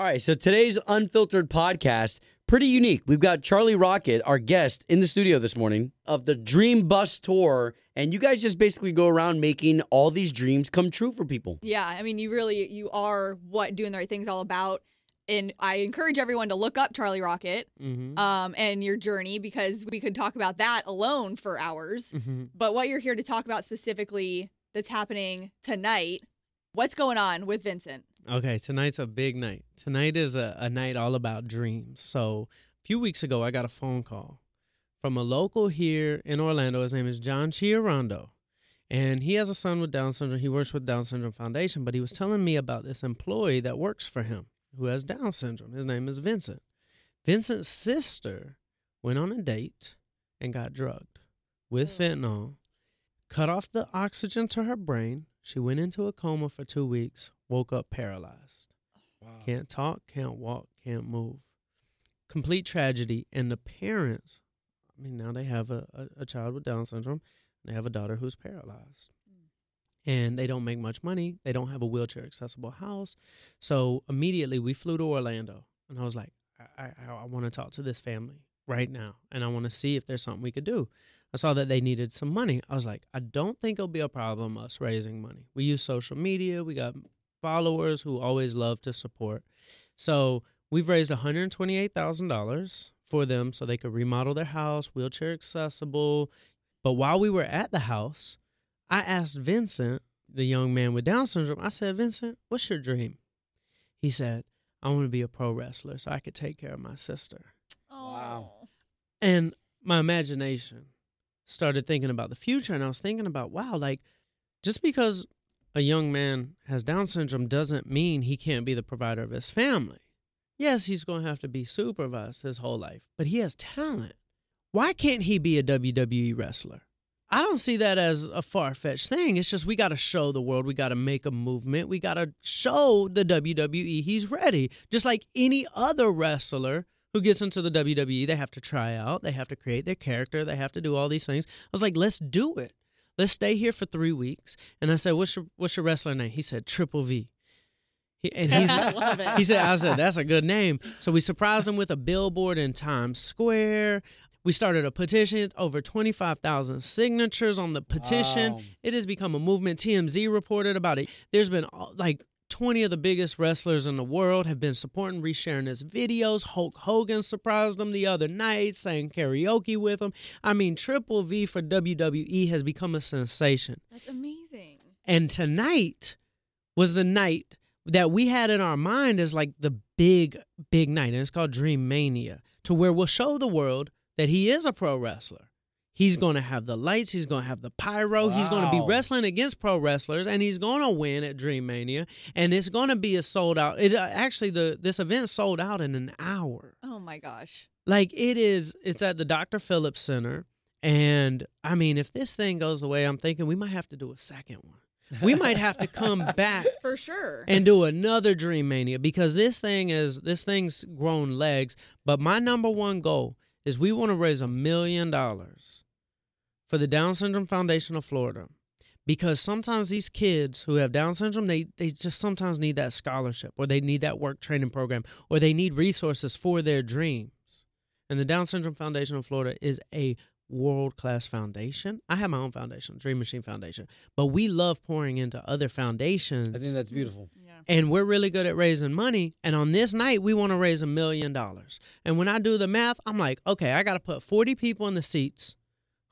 All right, so today's unfiltered podcast, pretty unique. We've got Charlie Rocket, our guest, in the studio this morning of the Dream Bus Tour. And you guys just basically go around making all these dreams come true for people. Yeah, I mean, you really you are what doing the right thing's all about. And I encourage everyone to look up Charlie Rocket Mm-hmm. um, and your journey because we could talk about that alone for hours. mm-hmm. But what you're here to talk about specifically that's happening tonight, what's going on with Vincent? Okay, tonight's a big night. Tonight is a, a night all about dreams. So, a few weeks ago, I got a phone call from a local here in Orlando. His name is John Chiarondo. And he has a son with Down syndrome. He works with Down Syndrome Foundation, but he was telling me about this employee that works for him who has Down syndrome. His name is Vincent. Vincent's sister went on a date and got drugged with mm. fentanyl, cut off the oxygen to her brain. She went into a coma for two weeks, woke up paralyzed. Can't talk, can't walk, can't move. Complete tragedy. And the parents, I mean, now they have a, a, a child with Down syndrome. They have a daughter who's paralyzed. And they don't make much money. They don't have a wheelchair accessible house. So immediately we flew to Orlando. And I was like, I, I, I want to talk to this family right now. And I want to see if there's something we could do. I saw that they needed some money. I was like, I don't think it'll be a problem us raising money. We use social media. We got followers who always love to support. So we've raised $128,000 for them so they could remodel their house, wheelchair accessible. But while we were at the house, I asked Vincent, the young man with Down syndrome, I said, Vincent, what's your dream? He said, I want to be a pro wrestler so I could take care of my sister. Wow. Oh. And my imagination started thinking about the future. And I was thinking about, wow, like just because a young man has Down syndrome doesn't mean he can't be the provider of his family. Yes, he's going to have to be supervised his whole life, but he has talent. Why can't he be a WWE wrestler? I don't see that as a far fetched thing. It's just we got to show the world, we got to make a movement, we got to show the WWE he's ready. Just like any other wrestler who gets into the WWE, they have to try out, they have to create their character, they have to do all these things. I was like, let's do it. Let's stay here for three weeks. And I said, what's your what's your wrestler name? He said Triple V. He, and he's I love it. he said, I said, that's a good name. So we surprised him with a billboard in Times Square. We started a petition, over 25,000 signatures on the petition. Wow. It has become a movement. TMZ reported about it. There's been uh, like 20 of the biggest wrestlers in the world have been supporting, resharing his videos. Hulk Hogan surprised him the other night, sang karaoke with him. I mean, Triple V for WWE has become a sensation. That's amazing. And tonight was the night that we had in our mind as like the big, big night. And it's called Dream Mania, to where we'll show the world that he is a pro wrestler. He's going to have the lights. He's going to have the pyro. He's going to be wrestling against pro wrestlers, and he's going to win at Dream Mania. And it's going to be a sold out. It uh, actually the this event sold out in an hour. Oh my gosh. Like it is. It's at the Dr. Phillips Center, and I mean, if this thing goes the way I'm thinking, we might have to do a second one. We might have to come back For sure. and do another Dream Mania because this thing is this thing's grown legs. But my number one goal is we want to raise a million dollars for the Down Syndrome Foundation of Florida. Because sometimes these kids who have Down syndrome, they, they just sometimes need that scholarship or they need that work training program or they need resources for their dreams. And the Down Syndrome Foundation of Florida is a world class foundation. I have my own foundation, Dream Machine Foundation, but we love pouring into other foundations I think that's beautiful. yeah. and we're really good at raising money. And on this night, we want to raise a million dollars. And when I do the math, I'm like, okay, I got to put 40 people in the seats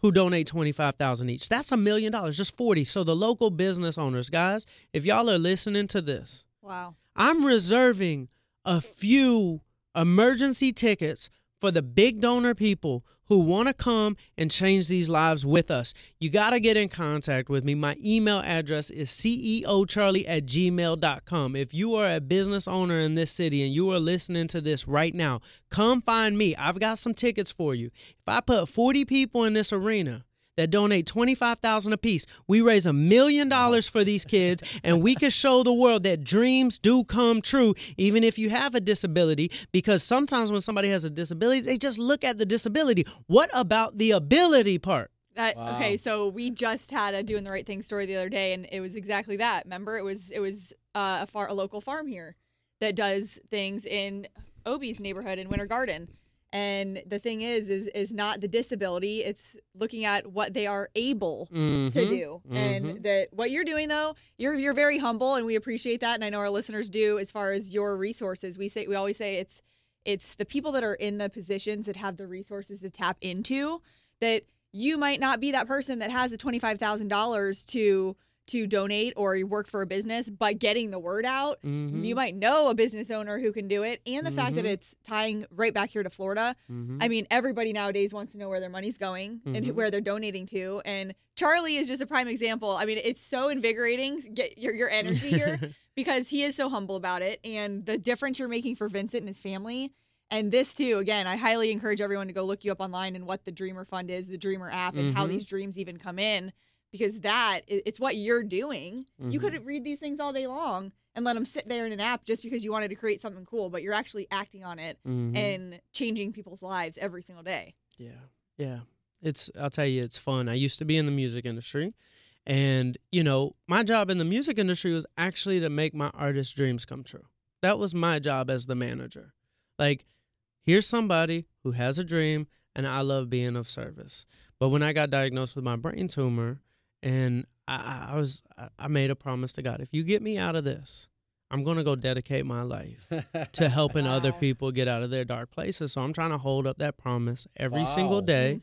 who donate 25,000 each. That's a million dollars, just 40. So the local business owners, guys, if y'all are listening to this, Wow. I'm reserving a few emergency tickets for the big donor people who want to come and change these lives with us. You got to get in contact with me. My email address is ceocharlie at gmail.com. If you are a business owner in this city and you are listening to this right now, come find me. I've got some tickets for you. If I put 40 people in this arena, that donate 25,000 apiece. We raise a million dollars for these kids and we can show the world that dreams do come true even if you have a disability because sometimes when somebody has a disability, they just look at the disability. What about the ability part? That Wow. okay, so we just had a doing the right thing story the other day, and it was exactly that. Remember, it was it was uh, a far a local farm here that does things in Obie's neighborhood in Winter Garden. And the thing is, is is not the disability; it's looking at what they are able to Mhm. do. Mhm. And that what you're doing though, you're you're very humble and we appreciate that and I know our listeners do as far as your resources. We say we always say it's it's the people that are in the positions that have the resources to tap into that you might not be that person that has the $25,000 to to donate or you work for a business, but getting the word out, Mhm. you might know a business owner who can do it and the fact that Mhm. it's tying right back here to Florida Mhm. I mean, everybody nowadays wants to know where their money's going and Mhm. who- where they're donating to. And Charlie is just a prime example. I mean, it's so invigorating. Get your your energy here because he is so humble about it and the difference you're making for Vincent and his family. And this too, again, I highly encourage everyone to go look you up online and what the Dreamer Fund is, the Dreamer app, and how Mhm. these dreams even come in. Because that it's what you're doing. You Mhm. could read these things all day long and let them sit there in an app just because you wanted to create something cool, but you're actually acting on it Mhm. and changing people's lives every single day. Yeah. Yeah. It's I'll tell you it's fun. I used to be in the music industry and you know, my job in the music industry was actually to make my artist dreams come true. That was my job as the manager. Like here's somebody who has a dream and I love being of service. But when I got diagnosed with my brain tumor and I, I- was I- made a promise to God, if you get me out of this, I'm gonna go dedicate my life to helping other people get out of their dark places. So I'm trying to hold up that promise every single mm-hmm. day.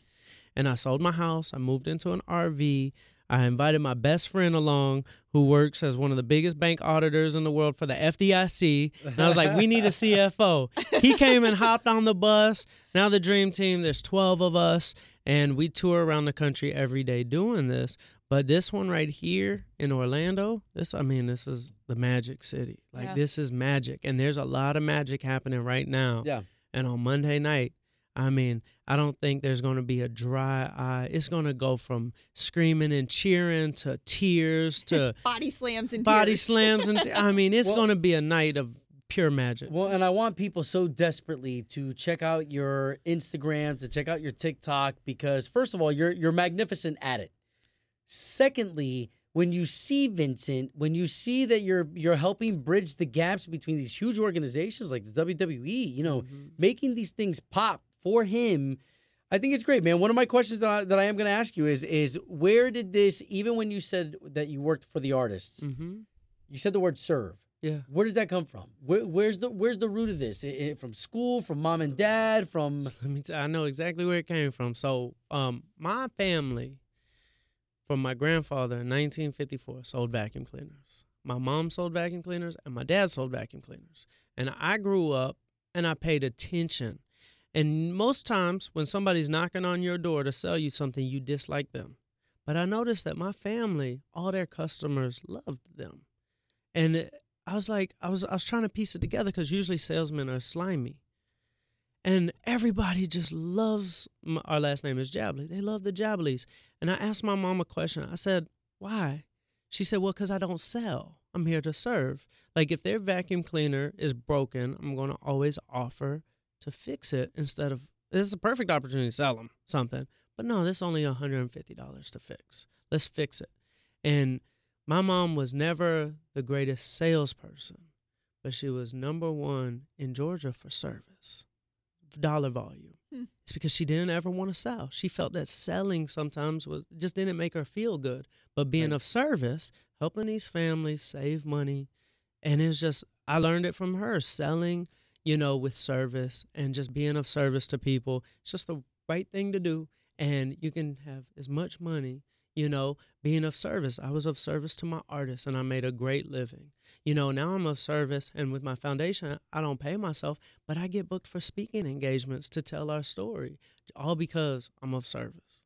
And I sold my house. I moved into an RV. I invited my best friend along who works as one of the biggest bank auditors in the world for the FDIC. And I was like, we need a CFO. He came and hopped on the bus. Now the dream team, there's 12 of us and we tour around the country every day doing this. But this one right here in Orlando, this I mean, this is the magic city. Like Yeah. this is magic, and there's a lot of magic happening right now. Yeah. And on Monday night, I mean, I don't think there's going to be a dry eye. It's going to go from screaming and cheering to tears to body slams and body tears. slams, and I mean, it's Well- going to be a night of pure magic. Well, and I want people so desperately to check out your Instagram, to check out your TikTok, because first of all, you're you're magnificent at it. Secondly, when you see Vincent, when you see that you're you're helping bridge the gaps between these huge organizations like the WWE, you know, Mhm. making these things pop for him. I think it's great, man. One of my questions that I, that I am going to ask you is is where did this even when you said that you worked for the artists, Mhm. you said the word serve. Yeah. Where does that come from? Where, where's the where's the root of this? I- I- from school, from mom and dad, from Let me tell I know exactly where it came from. So, um, my family, from my grandfather in 1954, sold vacuum cleaners. My mom sold vacuum cleaners, and my dad sold vacuum cleaners. And I grew up and I paid attention. And most times, when somebody's knocking on your door to sell you something, you dislike them. But I noticed that my family, all their customers loved them. And I was like, I was, I was trying to piece it together because usually salesmen are slimy and everybody just loves m our last name is Jabaley. They love the Jabaleys. And I asked my mom a question. I said, "Why?" She said, "Well, because I don't sell. I'm here to serve. Like if their vacuum cleaner is broken, I'm going to always offer to fix it instead of this is a perfect opportunity to sell them something. But no, this is only $150 to fix. Let's fix it." And my mom was never the greatest salesperson, but she was number one in Georgia for service dollar volume. Hmm. It's because she didn't ever want to sell. She felt that selling sometimes was just didn't make her feel good. But being Right. of service, helping these families save money, and it's just I learned it from her selling, you know, with service and just being of service to people. It's just the right thing to do, and you can have as much money. You know, being of service. I was of service to my artists and I made a great living. You know, now I'm of service and with my foundation, I don't pay myself, but I get booked for speaking engagements to tell our story, all because I'm of service.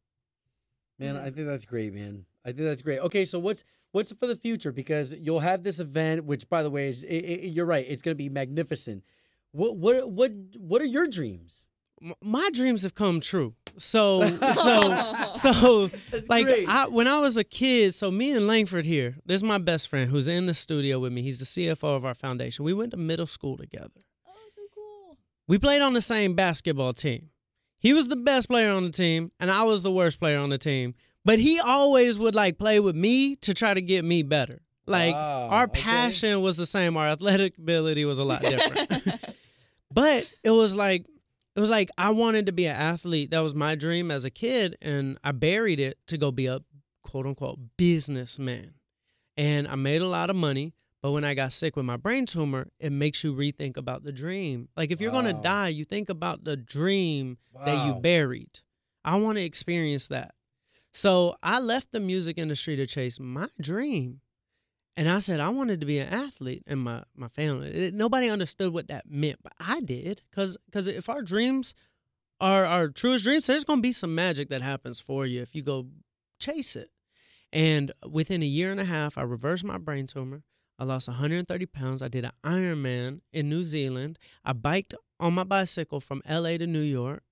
man. I think that's great, man. I think that's great. Okay, so what's what's for the future? Because you'll have this event, which by the way is i i you're right. It's going to be magnificent. What what what what are your dreams? M- My dreams have come true. So, so, so, That's like great. I, when I was a kid, so me and Langford here, there's my best friend who's in the studio with me. He's the CFO of our foundation. We went to middle school together. Oh, so cool. We played on the same basketball team. He was the best player on the team, and I was the worst player on the team. But he always would like play with me to try to get me better. Like Wow, our okay. passion was the same. Our athletic ability was a lot different. but it was like it was like I wanted to be an athlete. That was my dream as a kid, and I buried it to go be a quote unquote businessman. And I made a lot of money, but when I got sick with my brain tumor, it makes you rethink about the dream. Like if you're gonna die, you think about the dream that you buried. I want to experience that. So I left the music industry to chase my dream. And I said I wanted to be an athlete and my, my family. it- nobody understood what that meant, but I did. Cause, cause if our dreams are our truest dreams, there's gonna be some magic that happens for you if you go chase it. And within a year and a half, I reversed my brain tumor. I lost 130 pounds. I did an Ironman in New Zealand. I biked on my bicycle from LA to New York.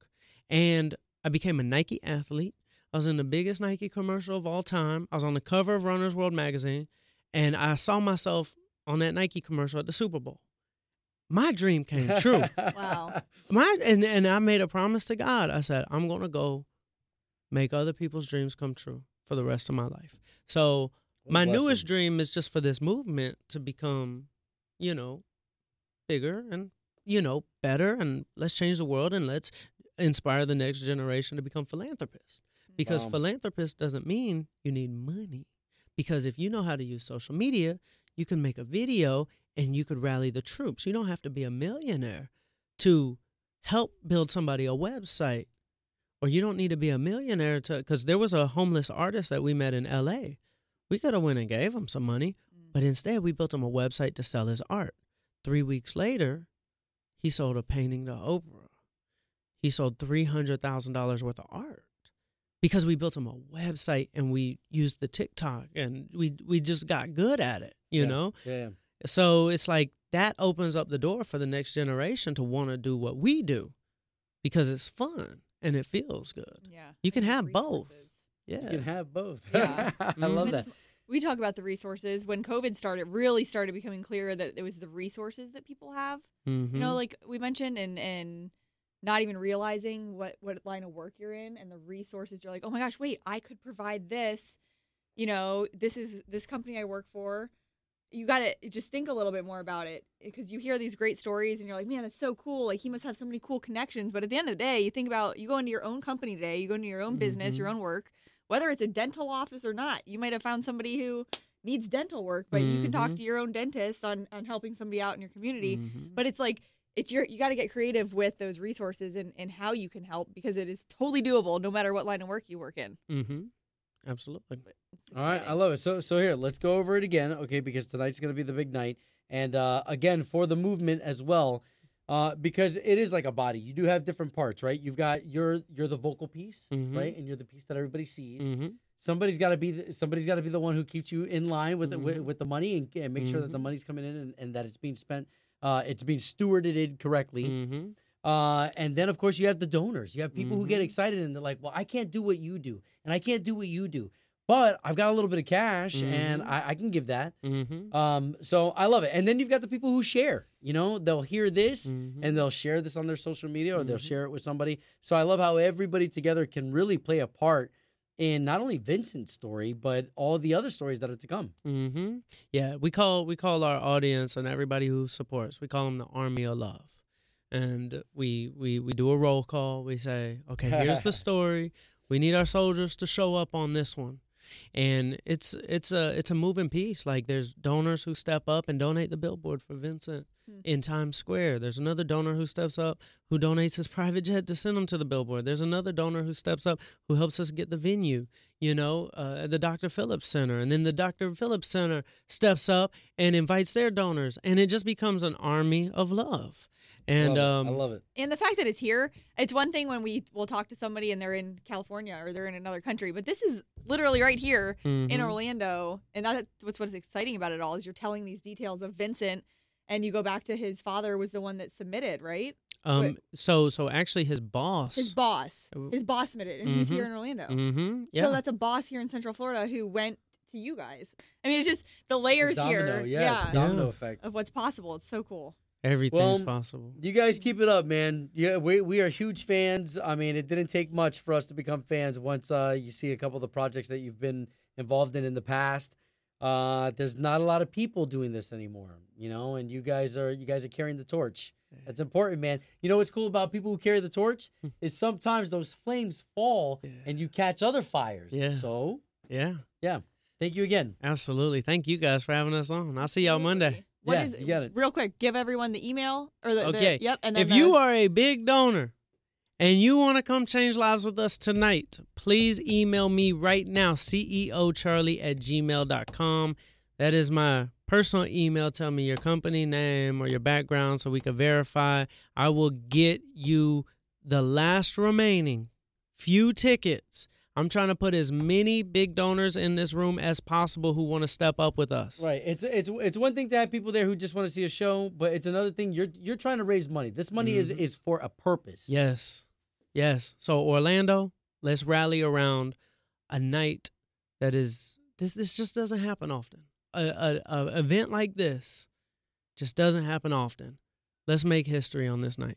And I became a Nike athlete. I was in the biggest Nike commercial of all time. I was on the cover of Runner's World magazine. And I saw myself on that Nike commercial at the Super Bowl. My dream came true. Wow. My and, and I made a promise to God. I said, I'm gonna go make other people's dreams come true for the rest of my life. So What my newest dream is just for this movement to become, you know, bigger and you know better, and let's change the world and let's inspire the next generation to become philanthropists. Because Wow. philanthropist doesn't mean you need money. Because if you know how to use social media, you can make a video and you could rally the troops. You don't have to be a millionaire to help build somebody a website. Or you don't need to be a millionaire to because there was a homeless artist that we met in LA. We could have went and gave him some money, mm. but instead we built him a website to sell his art. Three weeks later, he sold a painting to Oprah. He sold three hundred thousand dollars worth of art because we built them a website and we used the TikTok and we we just got good at it, you Yeah. know. Yeah. So it's like that opens up the door for the next generation to want to do what we do because it's fun and it feels good. Yeah. You can and have both. Yeah. You can have both. Yeah. I Mhm. love that. We talk about the resources. When COVID started, it really started becoming clear that it was the resources that people have. mm-hmm. You know, like we mentioned, and and not even realizing what what line of work you're in and the resources. You're like, oh my gosh, wait, I could provide this. You know, this is this company I work for. You got to just think a little bit more about it because you hear these great stories and you're like, man, that's so cool. Like he must have so many cool connections. But at the end of the day, you think about you go into your own company today, you go into your own business, your Mhm. own work, whether it's a dental office or not. You might have found somebody who needs dental work, but you can talk Mhm. to your own dentist on on helping somebody out in your community Mhm. but it's like it's your you got to get creative with those resources and, and how you can help because it is totally doable no matter what line of work you work in Mm-hmm. Absolutely. It's All right, I love it. So so here, let's go over it again, okay? Because tonight's gonna be the big night, and uh, again for the movement as well, uh, because it is like a body. You do have different parts, right? You've got you're you're the vocal piece, Mhm. right? And you're the piece that everybody sees. Mm-hmm. Somebody's got to be the, somebody's got to be the one who keeps you in line with the, with, Mhm. with the money and, and make sure that the Mhm. money's coming in and, and that it's being spent, uh, it's being stewarded in correctly. Mm-hmm. Uh, and then of course you have the donors. You have people who get Mhm. excited and they're like, "Well, I can't do what you do, and I can't do what you do, but I've got a little bit of cash and Mhm. I, I can give that." Mm-hmm. Um, so I love it. And then you've got the people who share. You know, they'll hear this Mhm. and they'll share this on their social media or they'll share it with somebody. So I love how everybody together can really play a part in not only Vincent's story but all the other stories that are to come. Mm-hmm. Yeah, we call we call our audience and everybody who supports. We call them the army of love, and we we we do a roll call. We say, okay, here's the story. We need our soldiers to show up on this one, and it's it's a it's a moving piece. Like there's donors who step up and donate the billboard for Vincent Hmm. in Times Square. There's another donor who steps up who donates his private jet to send him to the billboard. There's another donor who steps up who helps us get the venue. You know, uh, at the Dr. Phillips Center, and then the Dr. Phillips Center steps up and invites their donors, and it just becomes an army of love. And Love um, I love it. and the fact that it's here it's one thing when we will talk to somebody and they're in california or they're in another country but this is literally right here in mhm. orlando and that's what's what's exciting about it all is you're telling these details of vincent and you go back to his father was the one that submitted right Um, Wait. so so actually, his boss. his boss Uh, his boss submitted and he's Mhm. here in orlando Mm-hmm. Yeah. So that's a boss here in Central Florida who went to you guys. I mean, it's just the layers The domino, here. Yeah, it's a domino Yeah. effect. Of what's possible. It's so cool. Everything's Well, possible. You guys keep it up, man. Yeah, we we are huge fans. I mean, it didn't take much for us to become fans once uh, you see a couple of the projects that you've been involved in in the past. Uh, there's not a lot of people doing this anymore, you know, and you guys are you guys are carrying the torch. That's important, man. You know what's cool about people who carry the torch is sometimes those flames fall Yeah. and you catch other fires. Yeah. So Yeah, Yeah. thank you again. absolutely. Thank you guys for having us on. I'll see y'all Monday. What Yeah, is- you got it. Real quick, give everyone the email or the, the- Okay. yep. And then If the- you are a big donor and you want to come change lives with us tonight, please email me right now, CEO Charlie at gmail.com. That is my personal email. Tell me your company name or your background so we can verify. I will get you the last remaining few tickets. I'm trying to put as many big donors in this room as possible who want to step up with us. Right. It's it's it's one thing to have people there who just want to see a show, but it's another thing you're you're trying to raise money. This money is Mhm. is for a purpose. Yes. Yes. So Orlando, let's rally around a night that is this this just doesn't happen often. A, a, a event like this just doesn't happen often. Let's make history on this night.